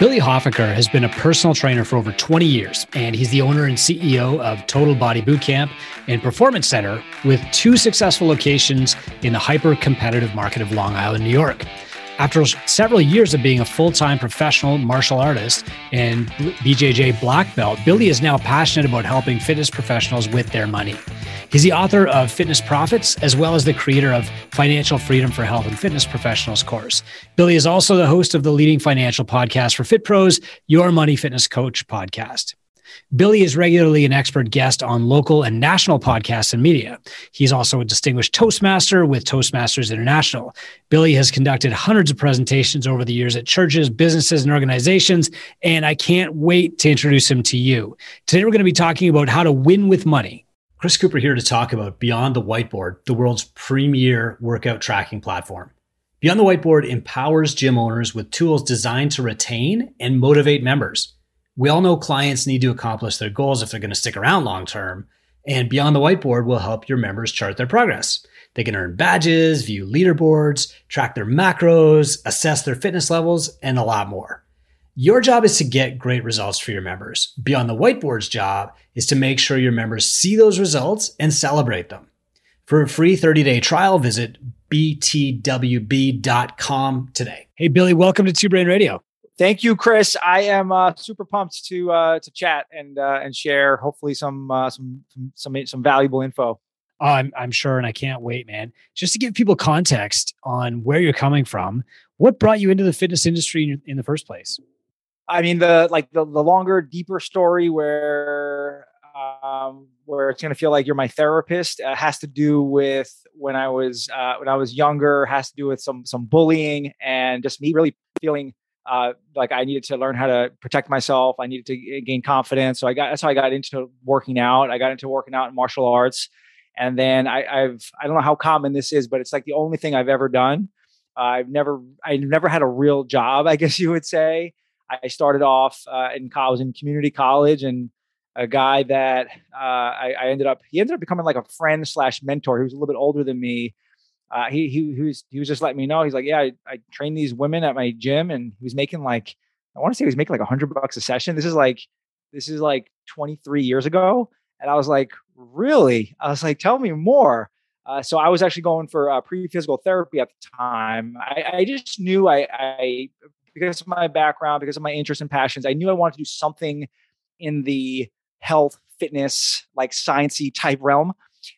Billy Hofacker has been a personal trainer for over 20 years, and he's the owner and CEO of Total Body Bootcamp and Performance Center with two successful locations in the hyper competitive market of Long Island, New York. After several years of being a full time professional martial artist and BJJ black belt, Billy is now passionate about helping fitness professionals with their money. He's the author of Fitness Profits, as well as the creator of Financial Freedom for Health and Fitness Professionals course. Billy is also the host of the leading financial podcast for Fit Pros, Your Money Fitness Coach podcast. Billy is regularly an expert guest on local and national podcasts and media. He's also a distinguished Toastmaster with Toastmasters International. Billy has conducted hundreds of presentations over the years at churches, businesses, and organizations, and I can't wait to introduce him to you. Today, we're going to be talking about how to win with money. Chris Cooper here to talk about Beyond the Whiteboard, the world's premier workout tracking platform. Beyond the Whiteboard empowers gym owners with tools designed to retain and motivate members. We all know clients need to accomplish their goals if they're going to stick around long term, and Beyond the Whiteboard will help your members chart their progress. They can earn badges, view leaderboards, track their macros, assess their fitness levels, and a lot more. Your job is to get great results for your members. Beyond the Whiteboard's job is to make sure your members see those results and celebrate them. For a free 30 day trial, visit btwb.com today. Hey, Billy, welcome to Two Brain Radio thank you, Chris. I am uh, super pumped to uh, to chat and uh, and share hopefully some uh, some some some valuable info. Oh, I'm I'm sure, and I can't wait, man. Just to give people context on where you're coming from, what brought you into the fitness industry in the first place? I mean, the like the the longer, deeper story where um, where it's going to feel like you're my therapist uh, has to do with when I was uh, when I was younger. Has to do with some some bullying and just me really feeling uh, like I needed to learn how to protect myself. I needed to gain confidence. So I got that's how I got into working out. I got into working out in martial arts, and then I, I've I don't know how common this is, but it's like the only thing I've ever done. I've never I've never had a real job, I guess you would say. I started off uh, in college in community college, and a guy that uh, I, I ended up he ended up becoming like a friend slash mentor. He was a little bit older than me uh, he, he, he was he was just letting me know. He's like, yeah, I, I train these women at my gym, and he was making like I want to say he was making like a hundred bucks a session. This is like this is like 23 years ago, and I was like, really? I was like, tell me more. Uh, so I was actually going for uh, pre-physical therapy at the time. I, I just knew I, I because of my background, because of my interests and passions, I knew I wanted to do something in the health, fitness, like sciencey type realm.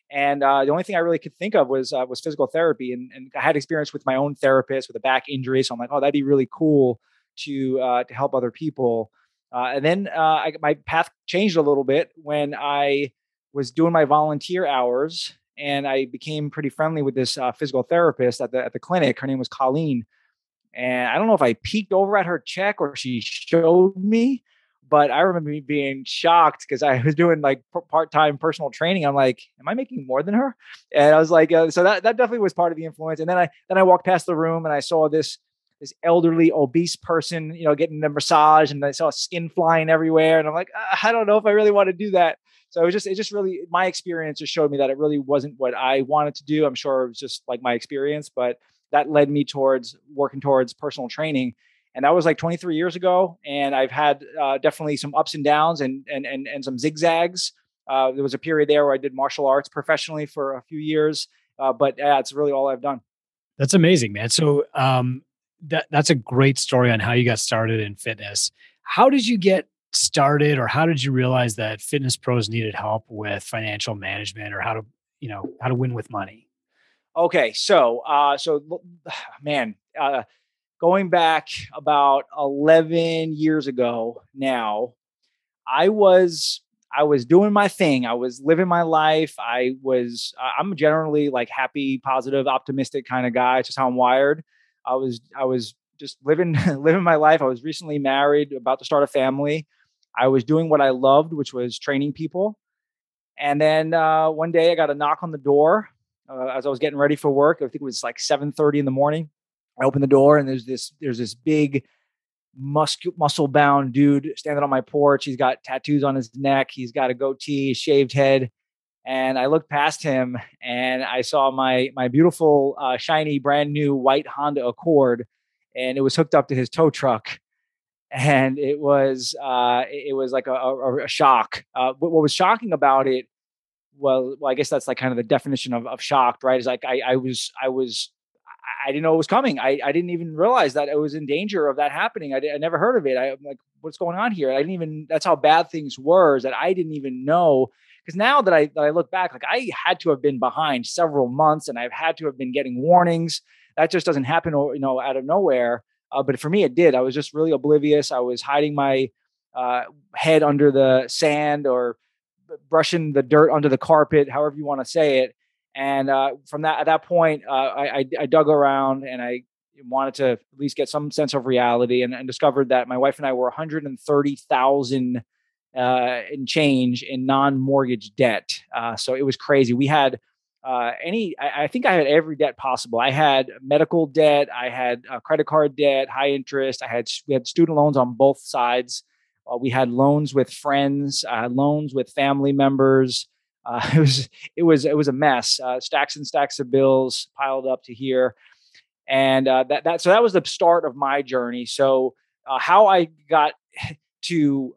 And uh, the only thing I really could think of was uh, was physical therapy, and, and I had experience with my own therapist with a back injury, so I'm like, oh, that'd be really cool to uh, to help other people. Uh, and then uh, I, my path changed a little bit when I was doing my volunteer hours, and I became pretty friendly with this uh, physical therapist at the at the clinic. Her name was Colleen, and I don't know if I peeked over at her check or she showed me, but I remember me being shocked because I was doing like part time personal training. I'm like, am I making more than her? And I was like, uh, so that that definitely was part of the influence. And then I then I walked past the room and I saw this this elderly obese person, you know, getting the massage, and I saw skin flying everywhere. And I'm like, I don't know if I really want to do that. So it was just it just really my experience just showed me that it really wasn't what I wanted to do. I'm sure it was just like my experience, but that led me towards working towards personal training and that was like 23 years ago. And I've had uh, definitely some ups and downs and and and, and some zigzags. Uh, there was a period there where I did martial arts professionally for a few years, uh, but yeah, it's really all I've done. That's amazing, man. So um, that that's a great story on how you got started in fitness. How did you get started, or how did you realize that fitness pros needed help with financial management, or how to you know how to win with money? Okay, so uh, so man, uh, going back about 11 years ago now, I was I was doing my thing. I was living my life. I was I'm generally like happy, positive, optimistic kind of guy. It's just how I'm wired. I was I was just living living my life. I was recently married, about to start a family. I was doing what I loved, which was training people. And then uh, one day I got a knock on the door uh, as I was getting ready for work. I think it was like 7:30 in the morning. I opened the door and there's this there's this big muscle muscle bound dude standing on my porch. He's got tattoos on his neck. He's got a goatee, shaved head. And I looked past him and I saw my my beautiful uh, shiny brand new white Honda Accord and it was hooked up to his tow truck and it was uh, it was like a, a, a shock. Uh, what, what, was shocking about it? Well, well, I guess that's like kind of the definition of, of shocked, right? Is like I, I was I was I didn't know it was coming. I, I didn't even realize that it was in danger of that happening. I, I never heard of it. I, am like, what's going on here? I didn't even. That's how bad things were. Is that I didn't even know. Because now that I that I look back, like I had to have been behind several months, and I've had to have been getting warnings. That just doesn't happen, you know, out of nowhere. Uh, but for me, it did. I was just really oblivious. I was hiding my uh, head under the sand or brushing the dirt under the carpet, however you want to say it. And uh, from that, at that point, uh, I, I, dug around and I wanted to at least get some sense of reality, and, and discovered that my wife and I were 130,000 uh, in change in non-mortgage debt. Uh, so it was crazy. We had uh, any I, I, think i had every debt possible i had medical debt i had uh, credit card debt high interest i had we had student loans on both sides uh, we had loans with friends uh, loans with family members. Uh, it was it was it was a mess. Uh, stacks and stacks of bills piled up to here. And that that so that was the start of my journey. So how i got to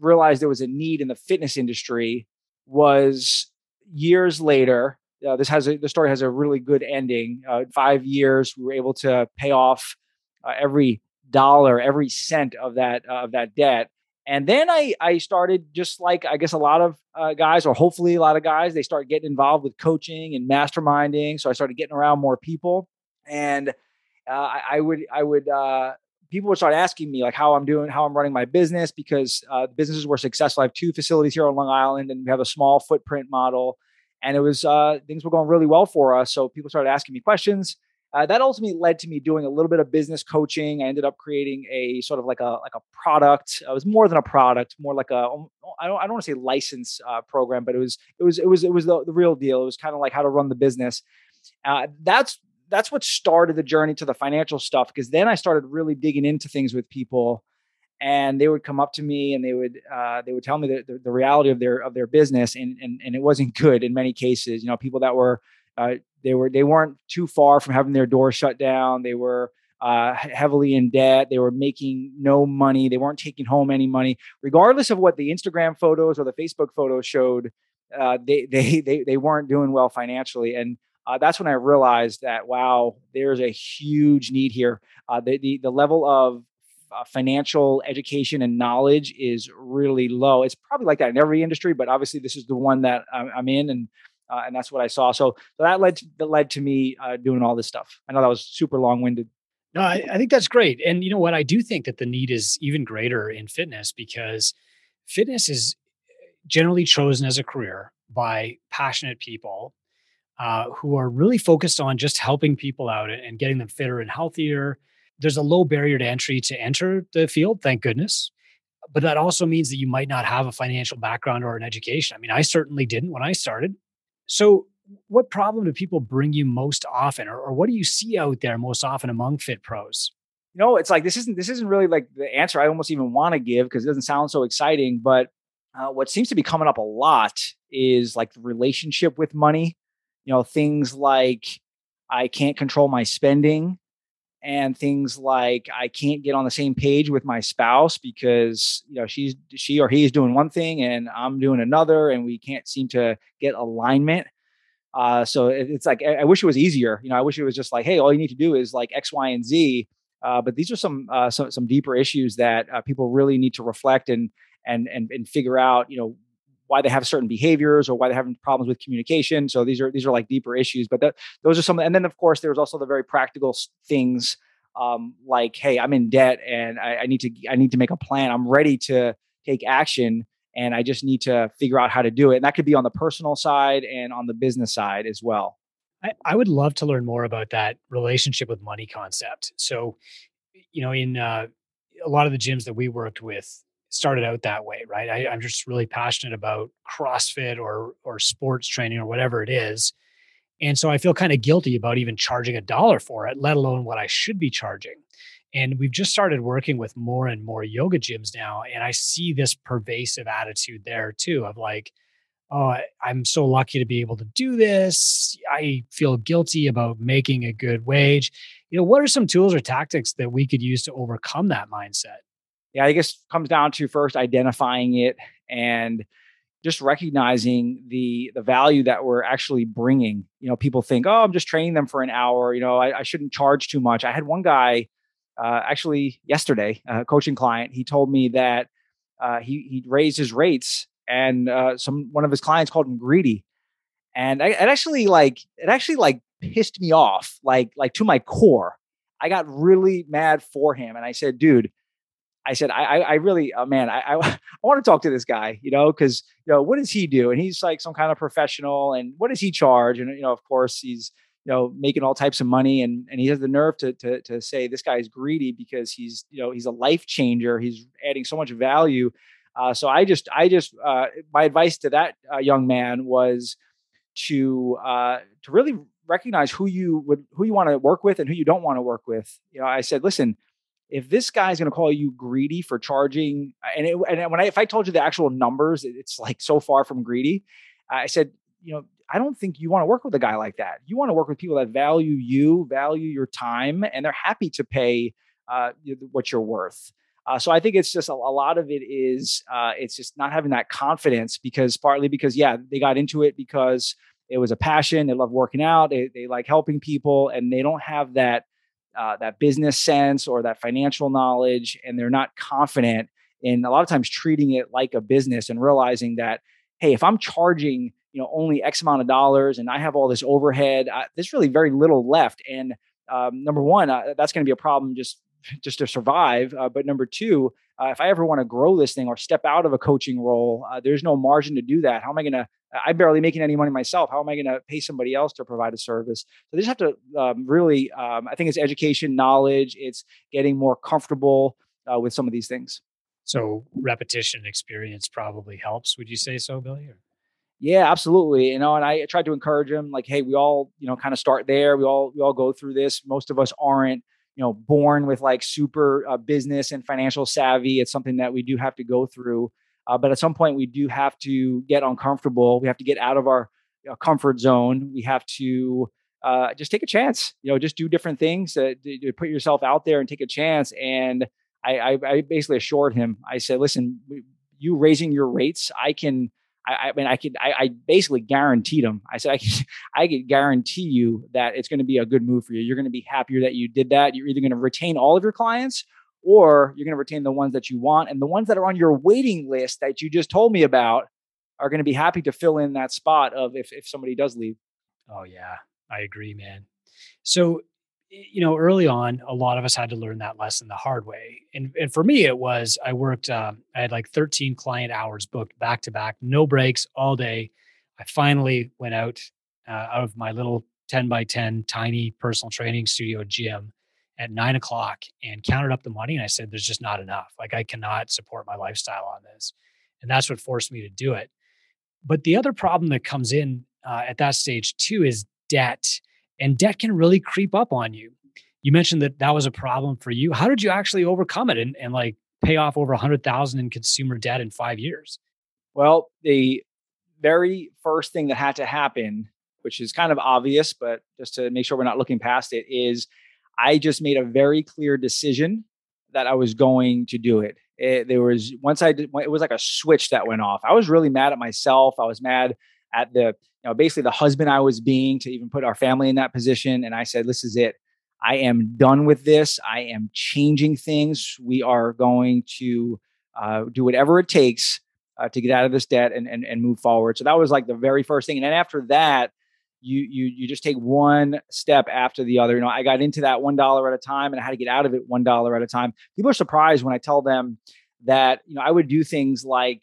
realize there was a need in the fitness industry was years later. Uh, this has a, the story has a really good ending. Uh, five years, we were able to pay off uh, every dollar, every cent of that uh, of that debt. And then I I started just like I guess a lot of uh, guys, or hopefully a lot of guys, they start getting involved with coaching and masterminding. So I started getting around more people, and uh, I, I, would I would people would start asking me like how I'm doing, how I'm running my business because the businesses were successful. I have two facilities here on Long Island, and we have a small footprint model and it was uh, things were going really well for us. So people started asking me questions. Uh, that ultimately led to me doing a little bit of business coaching. I ended up creating a sort of like a like a product. It was more than a product, more like a um, don't I don't want to say license uh, program, but it was it was it was it was the, the real deal. It was kind of like how to run the business. Uh, that's that's what started the journey to the financial stuff because then I started really digging into things with people and they would come up to me and they would uh, they would tell me the, the, the, reality of their of their business and, and and it wasn't good in many cases you know people that were uh, they were they weren't too far from having their doors shut down. They were uh, heavily in debt. They were making no money. They weren't taking home any money. Regardless of what the instagram photos or the facebook photos showed uh, they, they they they weren't doing well financially. And uh, that's when I realized that wow, there's a huge need here. Uh, the, the the level of uh, financial education and knowledge is really low. It's probably like that in every industry, but obviously this is the one that I'm, I'm in, and uh, and that's what I saw. So, so that led to, that led to me uh, doing all this stuff. I know that was super long winded. No, I, I think that's great, and you know what? I do think that the need is even greater in fitness because fitness is generally chosen as a career by passionate people uh, who are really focused on just helping people out and getting them fitter and healthier there's a low barrier to entry to enter the field, thank goodness. But that also means that you might not have a financial background or an education. I mean, I certainly didn't when I started. So, what problem do people bring you most often, or, or what do you see out there most often among fit pros? You know, it's like this isn't this isn't really like the answer I almost even want to give because it doesn't sound so exciting. But uh, what seems to be coming up a lot is like the relationship with money. You know, things like I can't control my spending and things like I can't get on the same page with my spouse because you know she's she or he's doing one thing and I'm doing another, and we can't seem to get alignment. Uh, so it, it's like I, I, wish it was easier. You know, I wish it was just like, hey, all you need to do is like X, Y, and Z. Uh, but these are some, uh, some some deeper issues that uh, people really need to reflect and and and and figure out. You know, why they have certain behaviors or why they're having problems with communication. So these are these are like deeper issues. But that, those are some. And then of course there's also the very practical things um, like, hey, I'm in debt and I, I need to I need to make a plan. I'm ready to take action and I just need to figure out how to do it. And that could be on the personal side and on the business side as well. I, I would love to learn more about that relationship with money concept. So, you know, in uh, a lot of the gyms that we worked with, started out that way, right? I, am just really passionate about CrossFit or or sports training or whatever it is. And so I feel kind of guilty about even charging a dollar for it, let alone what I should be charging. And we've just started working with more and more yoga gyms now. And I see this pervasive attitude there too of like, oh, I'm so lucky to be able to do this. I feel guilty about making a good wage. You know, what are some tools or tactics that we could use to overcome that mindset? Yeah, I guess comes down to first identifying it and just recognizing the the value that we're actually bringing. You know, people think, oh, I'm just training them for an hour. You know, I, I shouldn't charge too much. I had one guy uh, actually yesterday, a coaching client. He told me that uh, he he raised his rates, and uh, some one of his clients called him greedy, and I, it actually like it actually like pissed me off, like like to my core. I got really mad for him, and I said, dude I said, I, I really, uh, man, I, I, I want to talk to this guy, you know, because, you know, what does he do? And he's like some kind of professional and what does he charge? And, you know, of course he's, you know, making all types of money and, and he has the nerve to, to, to say this guy is greedy because he's, you know, he's a life changer. He's adding so much value. Uh, so I just, I just, uh, my advice to that uh, young man was to, uh, to really recognize who you would, who you want to work with and who you don't want to work with. You know, I said, listen, if this guy's going to call you greedy for charging, and, it, and when I, if I told you the actual numbers, it's like so far from greedy. I said, you know, I don't think you want to work with a guy like that. You want to work with people that value you, value your time, and they're happy to pay uh, what you're worth. Uh, so I think it's just a, a lot of it is uh, it's just not having that confidence because partly because yeah they got into it because it was a passion they love working out they, they like helping people and they don't have that uh, that business sense or that financial knowledge, and they're not confident in a lot of times treating it like a business and realizing that, hey, if I'm charging you know only X amount of dollars and I have all this overhead, I, there's really very little left. And um, number one, uh, that's going to be a problem just just to survive. Uh, but number two, uh, if I ever want to grow this thing or step out of a coaching role, uh, there's no margin to do that. How am I going to? I'm barely making any money myself. How am I going to pay somebody else to provide a service? So they just have to um, really. Um, I think it's education, knowledge. It's getting more comfortable uh, with some of these things. So repetition, experience probably helps. Would you say so, Billy? Or? Yeah, absolutely. You know, and I tried to encourage him, like, hey, we all, you know, kind of start there. We all we all go through this. Most of us aren't you know born with like super uh, business and financial savvy it's something that we do have to go through uh, but at some point we do have to get uncomfortable we have to get out of our you know, comfort zone we have to uh, just take a chance you know just do different things to, to, put yourself out there and take a chance and I, I, I basically assured him i said listen you raising your rates i can I, I mean, I could, I, I, basically guaranteed them. I said, I can, I could guarantee you that it's going to be a good move for you. You're going to be happier that you did that. You're either going to retain all of your clients or you're going to retain the ones that you want. And the ones that are on your waiting list that you just told me about are going to be happy to fill in that spot of if, if somebody does leave. Oh, yeah, I agree, man. So you know, early on, a lot of us had to learn that lesson the hard way. And and for me, it was I worked. Um, I had like 13 client hours booked back to back, no breaks all day. I finally went out uh, out of my little 10 by 10 tiny personal training studio gym at nine o'clock and counted up the money. And I said, "There's just not enough. Like I cannot support my lifestyle on this." And that's what forced me to do it. But the other problem that comes in uh, at that stage too is debt and debt can really creep up on you. You mentioned that that was a problem for you. How did you actually overcome it and, and like pay off over a hundred thousand in consumer debt in five years? Well, the very first thing that had to happen, which is kind of obvious, but just to make sure we're not looking past it, is I just made a very clear decision that I was going to do it. it there was once I did, it was like a switch that went off. I was really mad at myself. I was mad at the you know basically the husband I was being to even put our family in that position. And I said, "This is it. I am done with this. I am changing things. We are going to uh, do whatever it takes uh, to get out of this debt and, and and move forward." So that was like the very first thing. And then after that, you you you just take one step after the other. You know, I got into that one dollar at a time, and I had to get out of it one dollar at a time. People are surprised when I tell them that you know I would do things like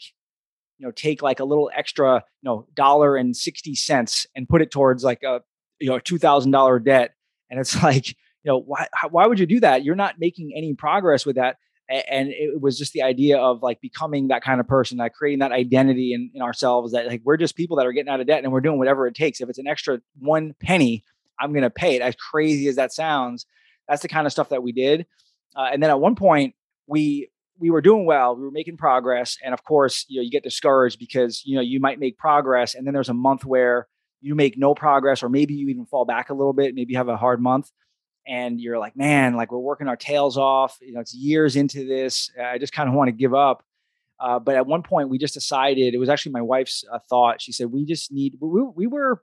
you know take like a little extra you know dollar and 60 cents and put it towards like a you know $2000 debt. And it's like you know why why would you do that? You're not making any progress with that. And it was just the idea of like becoming that kind of person like creating that identity in, in ourselves that like we're just people that are getting out of debt and we're doing whatever it takes. If it's an extra one penny i'm going to pay it as crazy as that sounds. That's the kind of stuff that we did. Uh, and then at one point we we were doing well, we were making progress, and of course, you know, you get discouraged because you know you might make progress, and then there's a month where you make no progress, or maybe you even fall back a little bit, maybe you have a hard month, and you're like, man, like we're working our tails off. You know, it's years into this. I just kind of want to give up. Uh, but at one point, we just decided. It was actually my wife's uh, thought. She said, "We just need." We, we were,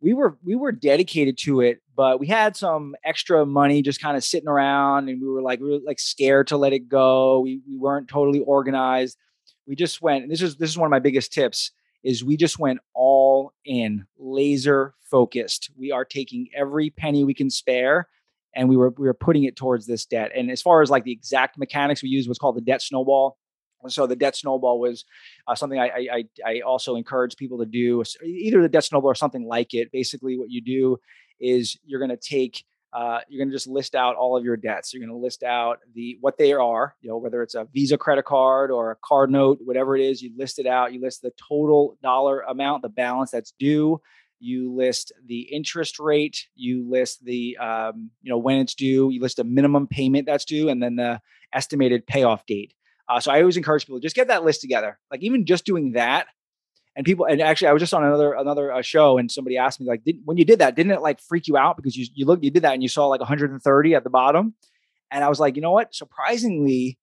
we were, we were dedicated to it, but we had some extra money just kind of sitting around, and we were like, we were like scared to let it go. We we weren't totally organized. We just went. this is this is one of my biggest tips is we just went all in, laser focused. We are taking every penny we can spare and we were we were putting it towards this debt. And as far as like the exact mechanics we used what's called the debt snowball. So the debt snowball was uh, something I, I I also encourage people to do either the debt snowball or something like it. Basically, what you do is you're going to take uh, you're going to just list out all of your debts. You're going to list out the what they are, you know, whether it's a Visa credit card or a card note, whatever it is. You list it out. You list the total dollar amount, the balance that's due. You list the interest rate. You list the um, you know when it's due. You list a minimum payment that's due, and then the estimated payoff date. Uh, so I always encourage people to just get that list together. Like even just doing that and people and actually i was just on another another uh, show and somebody asked me like when you did that didn't it like freak you out because you you look you did that and you saw like 130 at the bottom? And i was like you know what? Surprisingly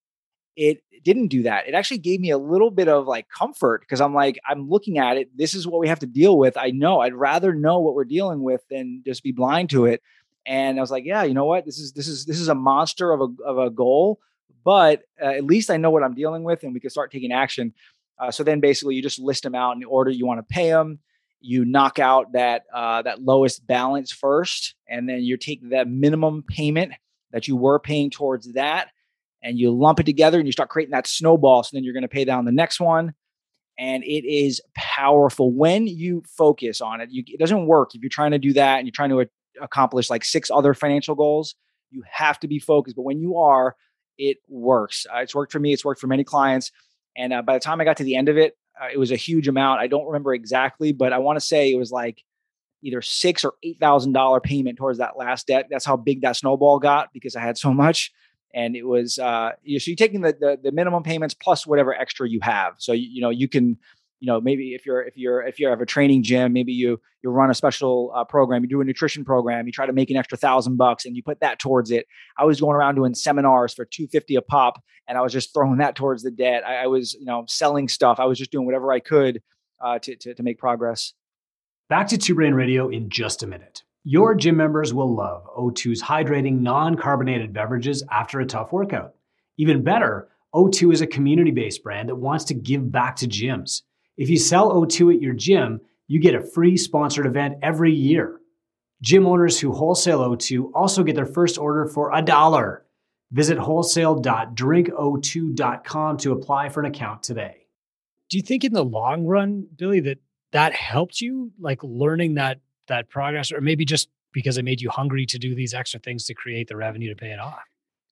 it didn't do that. It actually gave me a little bit of like comfort because i'm like i'm looking at it. This is what we have to deal with. I know. I'd rather know what we're dealing with than just be blind to it. And i was like yeah you know what? This is this is this is a monster of a of a goal but uh, at least i know what i'm dealing with and we can start taking action uh, so then basically you just list them out in the order you want to pay them. You knock out that uh, that lowest balance first, and then you take that minimum payment that you were paying towards that, and you lump it together, and you start creating that snowball. So then you're going to pay down the next one, and it is powerful when you focus on it. You, it doesn't work if you're trying to do that and you're trying to a- accomplish like six other financial goals. You have to be focused, but when you are, it works. Uh, it's worked for me. It's worked for many clients. And uh, by the time I got to the end of it, uh, it was a huge amount. I don't remember exactly, but I want to say it was like either six or eight thousand dollar payment towards that last debt. That's how big that snowball got because I had so much. And it was uh, so you're taking the, the, the minimum payments plus whatever extra you have. So you, you know you can you know maybe if you're if you're if you have a training gym maybe you you run a special uh, program you do a nutrition program you try to make an extra thousand bucks and you put that towards it. I was going around doing seminars for 250 a pop and i was just throwing that towards the debt. I, I was you know selling stuff. I was just doing whatever i could uh, to, to, to make progress. Back to two brain radio in just a minute. Your gym members will love o2's hydrating non-carbonated beverages after a tough workout. Even better o2 is a community-based brand that wants to give back to gyms if you sell O2 at your gym, you get a free sponsored event every year. Gym owners who wholesale O2 also get their first order for a dollar. Visit wholesale.drinko2.com to apply for an account today. Do you think in the long run, Billy, that that helped you like learning that that progress or maybe just because it made you hungry to do these extra things to create the revenue to pay it off?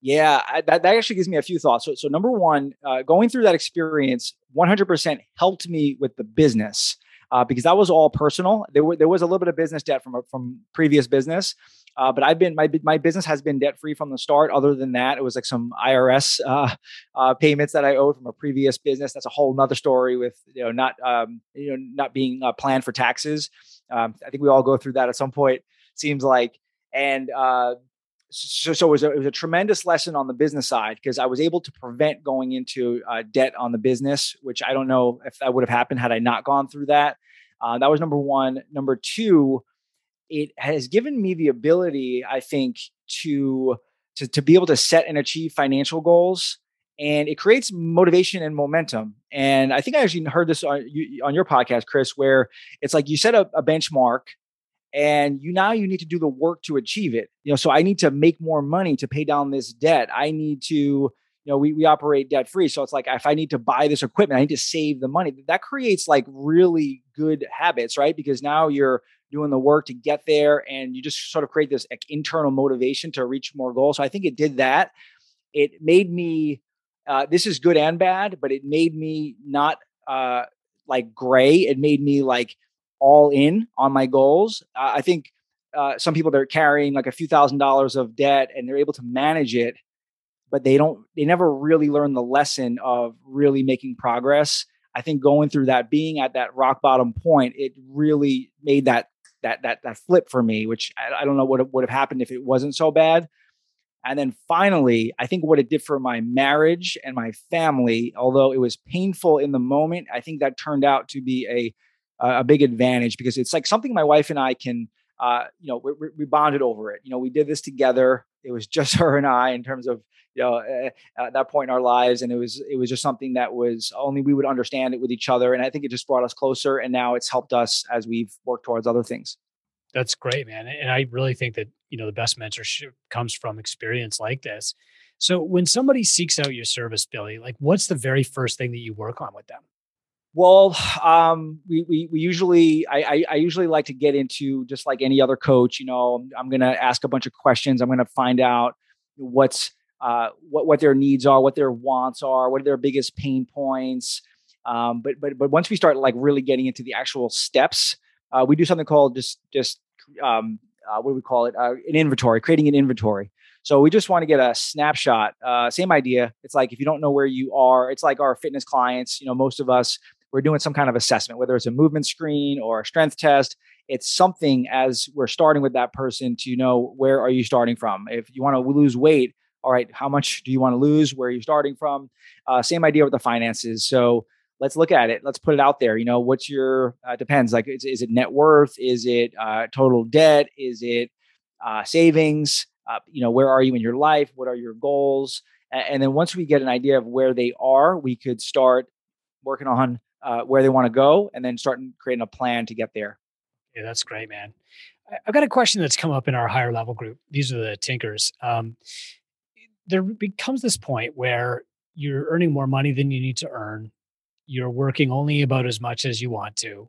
Yeah, I, that, that actually gives me a few thoughts. So, so number one, uh, going through that experience 100% helped me with the business uh, because that was all personal. There, were, there was a little bit of business debt from from previous business, uh, but I've been my my business has been debt free from the start. Other than that, it was like some IRS uh, uh, payments that I owed from a previous business. That's a whole nother story with you know not um, you know not being uh, planned for taxes. Um, I think we all go through that at some point. Seems like and uh, so, so it, was a, it was a tremendous lesson on the business side because I was able to prevent going into uh, debt on the business, which I don't know if that would have happened had I not gone through that. Uh, that was number one. Number two, it has given me the ability, I think, to to to be able to set and achieve financial goals, and it creates motivation and momentum. And I think I actually heard this on, you, on your podcast, Chris, where it's like you set a, a benchmark and you now you need to do the work to achieve it. You know so i need to make more money to pay down this debt. I need to you know we, we operate debt free so it's like if i need to buy this equipment i need to save the money. That creates like really good habits right? Because now you're doing the work to get there and you just sort of create this like, internal motivation to reach more goals. So i think it did that. It made me uh, this is good and bad but it made me not uh, like gray. It made me like all in on my goals. Uh, I think uh, some people they're carrying like a few thousand dollars of debt and they're able to manage it, but they don't. They never really learn the lesson of really making progress. I think going through that, being at that rock bottom point, it really made that that that that flip for me, which I, I don't know what would have happened if it wasn't so bad. And then finally, I think what it did for my marriage and my family, although it was painful in the moment, I think that turned out to be a a big advantage because it's like something my wife and I can, uh, you know, we, we bonded over it. You know, we did this together. It was just her and I in terms of you know uh, at that point in our lives, and it was it was just something that was only we would understand it with each other, and I think it just brought us closer. And now it's helped us as we've worked towards other things. That's great, man. And I really think that, you know, the best mentorship comes from experience like this. So when somebody seeks out your service, Billy, like what's the very first thing that you work on with them? Well, um, we, we, we usually, I, I, I, usually like to get into just like any other coach, you know, I'm going to ask a bunch of questions. I'm going to find out what's, uh, what, what their needs are, what their wants are, what are their biggest pain points. Um, but, but, but once we start like really getting into the actual steps, uh, we do something called just, just um, uh, what do we call it? Uh, an inventory, creating an inventory. So we just want to get a snapshot. Uh, same idea. It's like if you don't know where you are, it's like our fitness clients. You know, most of us we're doing some kind of assessment, whether it's a movement screen or a strength test. It's something as we're starting with that person to know where are you starting from. If you want to lose weight, all right, how much do you want to lose? Where are you starting from? Uh, same idea with the finances. So let's look at it. Let's put it out there. You know, what's your uh, depends. Like, is, is, it net worth? Is it uh, total debt? Is it uh, savings? Uh, you know, where are you in your life? What are your goals? And, and, then once we get an idea of where they are, we could start working on uh, where they want to go, and then start creating a plan to get there. Yeah, that's great, man. I've got a question that's come up in our higher level group. These are the tinkers. Um, there becomes this point where you're earning more money than you need to earn you're working only about as much as you want to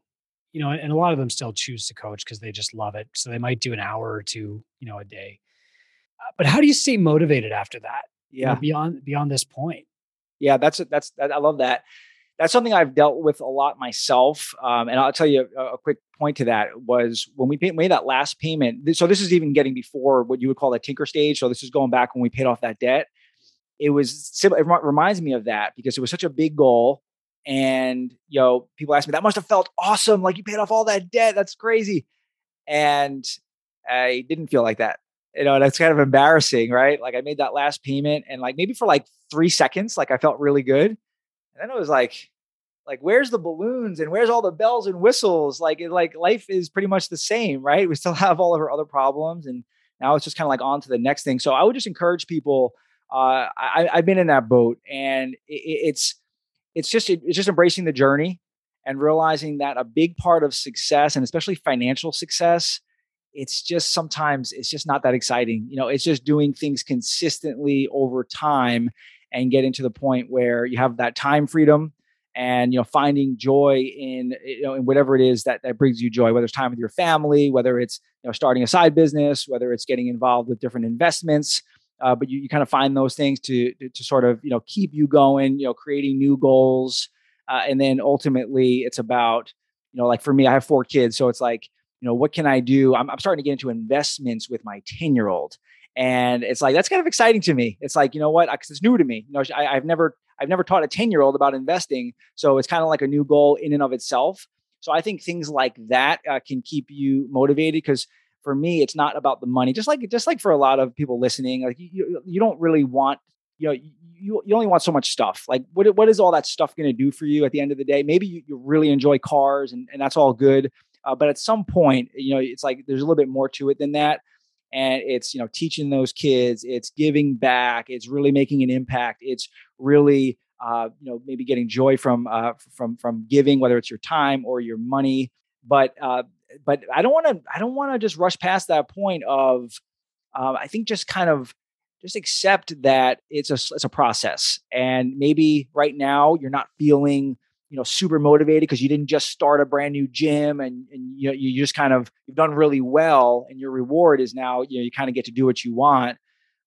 you know and a lot of them still choose to coach because they just love it so they might do an hour or two you know a day uh, but how do you stay motivated after that yeah you know, beyond beyond this point yeah that's that's that, i love that that's something i've dealt with a lot myself um, and i'll tell you a, a, quick point to that was when we made that last payment so this is even getting before what you would call the tinker stage so this is going back when we paid off that debt it was it reminds me of that because it was such a big goal and you know, people ask me, that must have felt awesome. Like you paid off all that debt. That's crazy. And I didn't feel like that. You know, that's kind of embarrassing, right? Like I made that last payment and like maybe for like three seconds, like I felt really good. And then it was like, like where's the balloons and where's all the bells and whistles? Like, it, like life is pretty much the same, right? We still have all of our other problems, and now it's just kind of like on to the next thing. So I would just encourage people. Uh, I have been in that boat, and it, it's it's just it's just embracing the journey and realizing that a big part of success and especially financial success it's just sometimes it's just not that exciting you know it's just doing things consistently over time and getting to the point where you have that time freedom and you know finding joy in you know in whatever it is that that brings you joy whether it's time with your family whether it's you know starting a side business whether it's getting involved with different investments uh, but you, you kind of find those things to, to, to sort of you know keep you going you know creating new goals uh, and then ultimately it's about you know like for me i have four kids so it's like you know what can i do? I'm, I'm starting to get into investments with my 10 year old and it's like that's kind of exciting to me it's like you know what because it's new to me you know I, i've never i've never taught a 10 year old about investing so it's kind of like a new goal in and of itself so i think things like that uh, can keep you motivated because for me, it's not about the money. Just like just like for a lot of people listening, like you you don't really want you know you you only want so much stuff. Like what what is all that stuff going to do for you at the end of the day? Maybe you, you really enjoy cars and and that's all good, uh, but at some point, you know, it's like there's a little bit more to it than that. And it's you know teaching those kids, it's giving back, it's really making an impact, it's really uh, you know maybe getting joy from uh, from from giving, whether it's your time or your money. But uh, but I don't want to I don't want to just rush past that point of um, I think just kind of just accept that it's a it's a process and maybe right now you're not feeling you know super motivated because you didn't just start a brand new gym and and you know, you just kind of you've done really well and your reward is now you know you kind of get to do what you want.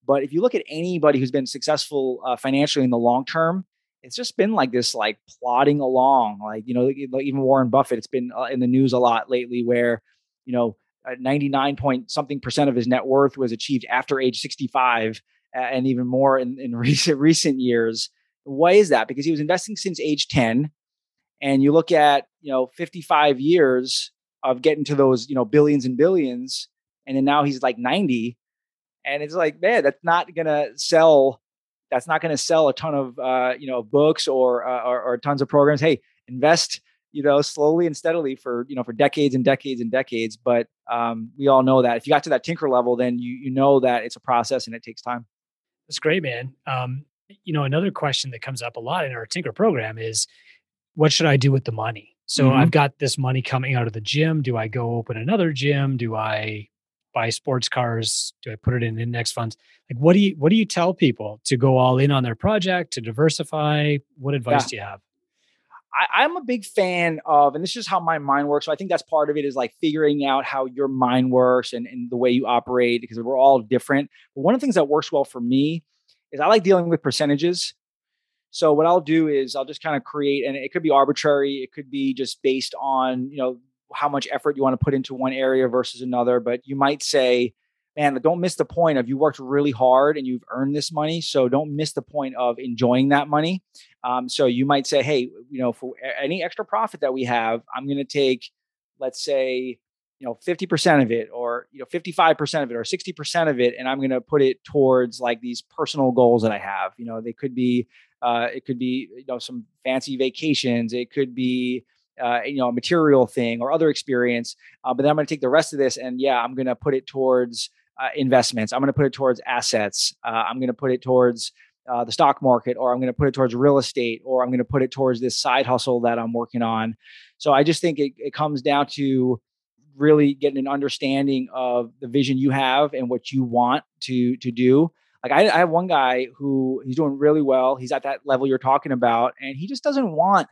But if you look at anybody who's been successful uh, financially in the long term it's just been like this like plodding along like you know even warren buffett it's been uh, in the news a lot lately where you know 99 point something percent of his net worth was achieved after age 65 and even more in, in recent recent years. Why is that? Because he was investing since age 10 and you look at you know 55 years of getting to those you know billions and billions and then now he's like 90 and it's like man that's not gonna sell that's not gonna sell a ton of uh, you know books or, uh, or or tons of programs. Hey invest you know slowly and steadily for you know for decades and decades and decades but um, we all know that. If you got to that tinker level then you you know that it's a process and it takes time. That's great man. Um, you know another question that comes up a lot in our tinker program is what should i do with the money so mm-hmm. i've got this money coming out of the gym do i go open another gym do i buy sports cars? Do I put it in index funds? Like, what do you what do you tell people to go all in on their project to diversify? What advice yeah. do you have? I, am a big fan of, and this is how my mind works. So I think that's part of it is like figuring out how your mind works and, and the way you operate because we're all different. But one of the things that works well for me is I like dealing with percentages. So what I'll do is I'll just kind of create, and it could be arbitrary. It could be just based on you know how much effort you want to put into one area versus another. But you might say, man, don't miss the point of you worked really hard and you've earned this money. So don't miss the point of enjoying that money. Um, so you might say, hey, you know, for any extra profit that we have, I'm going to take, let's say, you know, 50% of it or, you know, 55% of it or 60% of it. And I'm going to put it towards like these personal goals that I have. You know, they could be, uh, it could be, you know, some fancy vacations. It could be, uh, you know, a material thing or other experience. Uh, but then I'm going to take the rest of this and yeah, I'm going to put it towards uh, investments. I'm going to put it towards assets. Uh, I'm going to put it towards uh, the stock market, or I'm going to put it towards real estate, or I'm going to put it towards this side hustle that I'm working on. So I just think it, it comes down to really getting an understanding of the vision you have and what you want to to do. Like I, I have one guy who he's doing really well. He's at that level you're talking about, and he just doesn't want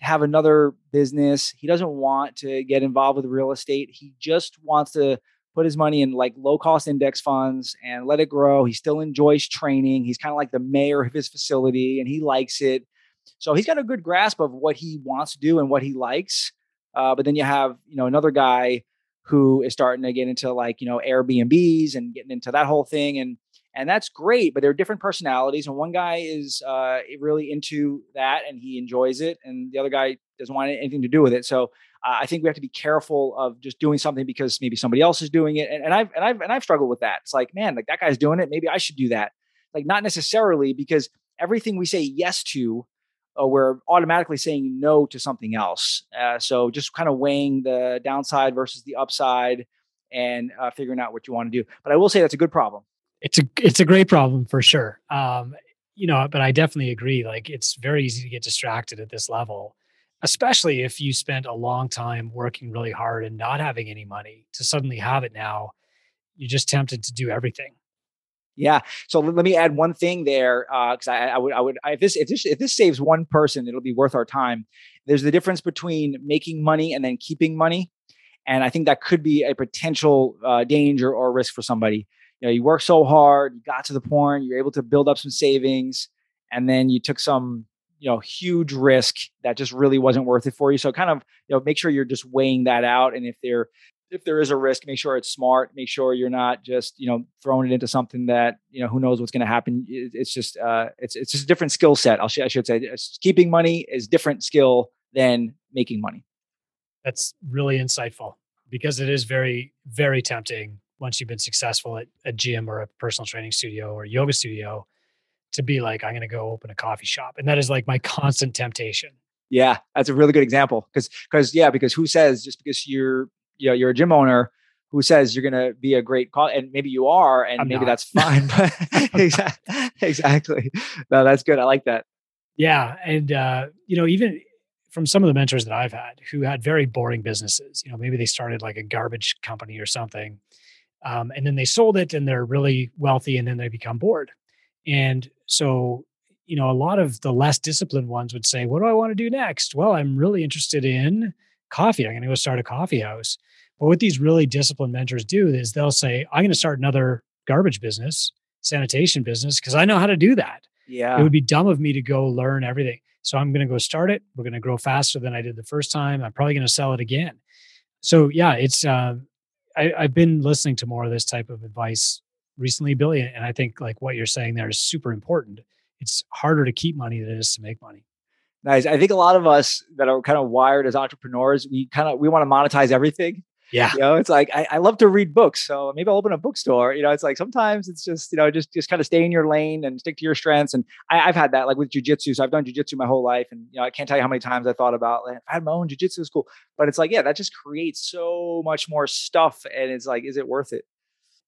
to have another business. He doesn't want to get involved with real estate. He just wants to put his money in like low cost index funds and let it grow. He still enjoys training. He's kind of like the mayor of his facility and he likes it. So he's got a good grasp of what he wants to do and what he likes. Uh, but then you have, you know, another guy who is starting to get into like, you know, Airbnbs and getting into that whole thing. And and that's great but they're different personalities and one guy is uh, really into that and he enjoys it and the other guy doesn't want anything to do with it so uh, i think we have to be careful of just doing something because maybe somebody else is doing it and, and i've and i've and i've struggled with that. It's like man like that guy's doing it maybe i should do that. Like not necessarily because everything we say yes to uh, we're automatically saying no to something else uh, so just kind of weighing the downside versus the upside and uh, figuring out what you want to do but i will say that's a good problem it's a it's a great problem for sure. Um, you know, but I definitely agree. Like it's very easy to get distracted at this level, especially if you spent a long time working really hard and not having any money to suddenly have it now. You're just tempted to do everything. Yeah. So let me add one thing there, because uh, I, I, would, I would, if this, if this, if this saves one person, it'll be worth our time. There's the difference between making money and then keeping money, and I think that could be a potential uh, danger or risk for somebody you know you work so hard you got to the point you're able to build up some savings and then you took some you know huge risk that just really wasn't worth it for you. So kind of you know make sure you're just weighing that out and if there if there is a risk make sure it's smart make sure you're not just you know throwing it into something that you know who knows what's going to happen it's just uh it's it's just a different skill set i should say. Keeping money is different skill than making money. That's really insightful because it is very very tempting once you've been successful at a gym or a personal training studio or yoga studio to be like i'm going to go open a coffee shop. And that is like my constant temptation. Yeah that's a really good example because because yeah because who says just because you're you know you're a gym owner who says you're going to be a great call and maybe you are and I'm maybe not. that's fine but exactly exactly. No that's good i like that. Yeah and uh you know even from some of the mentors that i've had who had very boring businesses you know maybe they started like a garbage company or something um, and then they sold it and they're really wealthy and then they become bored. And so, you know, a lot of the less disciplined ones would say, What do I want to do next? Well, I'm really interested in coffee. I'm going to go start a coffee house. But what these really disciplined mentors do is they'll say, I'm going to start another garbage business, sanitation business, because I know how to do that. Yeah. It would be dumb of me to go learn everything. So I'm going to go start it. We're going to grow faster than I did the first time. I'm probably going to sell it again. So yeah, it's uh, I, I've been listening to more of this type of advice recently, Billy, and I think like what you're saying there is super important. It's harder to keep money than it is to make money. Nice. I think a lot of us that are kind of wired as entrepreneurs, we kind of we want to monetize everything. Yeah. You know, it's like I, I love to read books. So maybe I'll open a bookstore. You know, it's like sometimes it's just, you know, just just kind of stay in your lane and stick to your strengths. And I, have had that like with jujitsu. So I've done jujitsu my whole life. And you know, I can't tell you how many times I thought about like, I had my own jujitsu school. But it's like, yeah, that just creates so much more stuff. And it's like, is it worth it?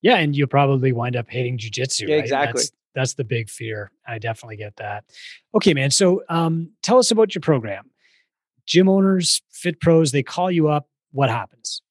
Yeah. And you'll probably wind up hating jujitsu. Yeah, right? exactly. That's, that's the big fear. I definitely get that. Okay, man. So um, tell us about your program. Gym owners, fit pros, they call you up. What happens?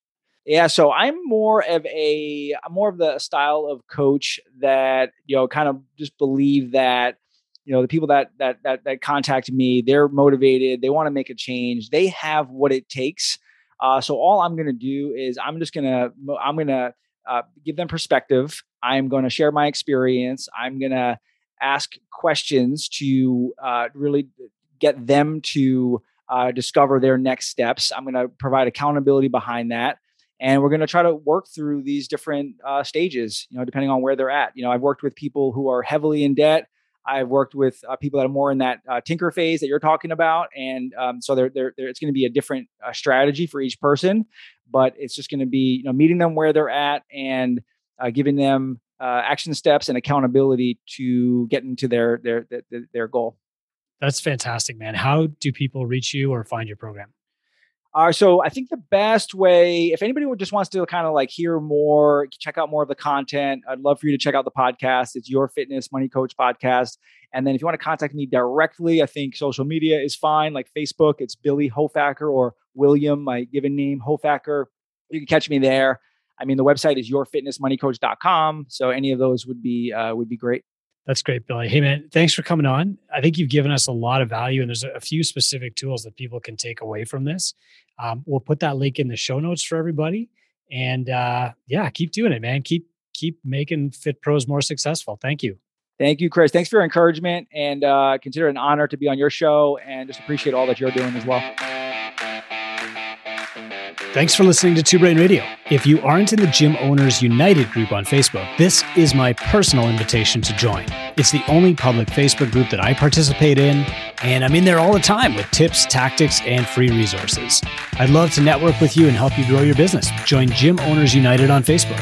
Yeah, so I'm more of a I'm more of the style of coach that you know kind of just believe that you know the people that that that that contact me they're motivated they want to make a change they have what it takes uh, so all i'm going to do is i'm just going to i'm going to uh, give them perspective i'm going to share my experience i'm going to ask questions to uh, really get them to uh, discover their next steps i'm going to provide accountability behind that and we're going to try to work through these different uh, stages you know depending on where they're at. You know i've worked with people who are heavily in debt. I've worked with uh, people that are more in that uh, tinker phase that you're talking about. And um, so they're, they're, they're, it's going to be a different uh, strategy for each person. But it's just going to be you know meeting them where they're at and uh, giving them uh, action steps and accountability to get into their their their, their goal. That's fantastic man. How do people reach you or find your program uh, so I think the best way, if anybody just wants to kind of like hear more, check out more of the content, I'd love for you to check out the podcast. It's Your Fitness Money Coach Podcast. And then if you want to contact me directly, I think social media is fine, like Facebook, it's Billy Hofacker or William, my given name, Hofacker. You can catch me there. I mean, the website is yourfitnessmoneycoach.com. So any of those would be uh, would be great. That's great, Billy. Hey, man, thanks for coming on. I think you've given us a lot of value, and there's a few specific tools that people can take away from this. Um, we'll put that link in the show notes for everybody. And uh, yeah, keep doing it, man. Keep keep making Fit Pros more successful. Thank you. Thank you, Chris. Thanks for your encouragement, and uh, consider it an honor to be on your show, and just appreciate all that you're doing as well. Thanks for listening to Two Brain Radio. If you aren't in the Gym Owners United group on Facebook, this is my personal invitation to join. It's the only public Facebook group that I participate in, and I'm in there all the time with tips, tactics, and free resources. I'd love to network with you and help you grow your business. Join Gym Owners United on Facebook.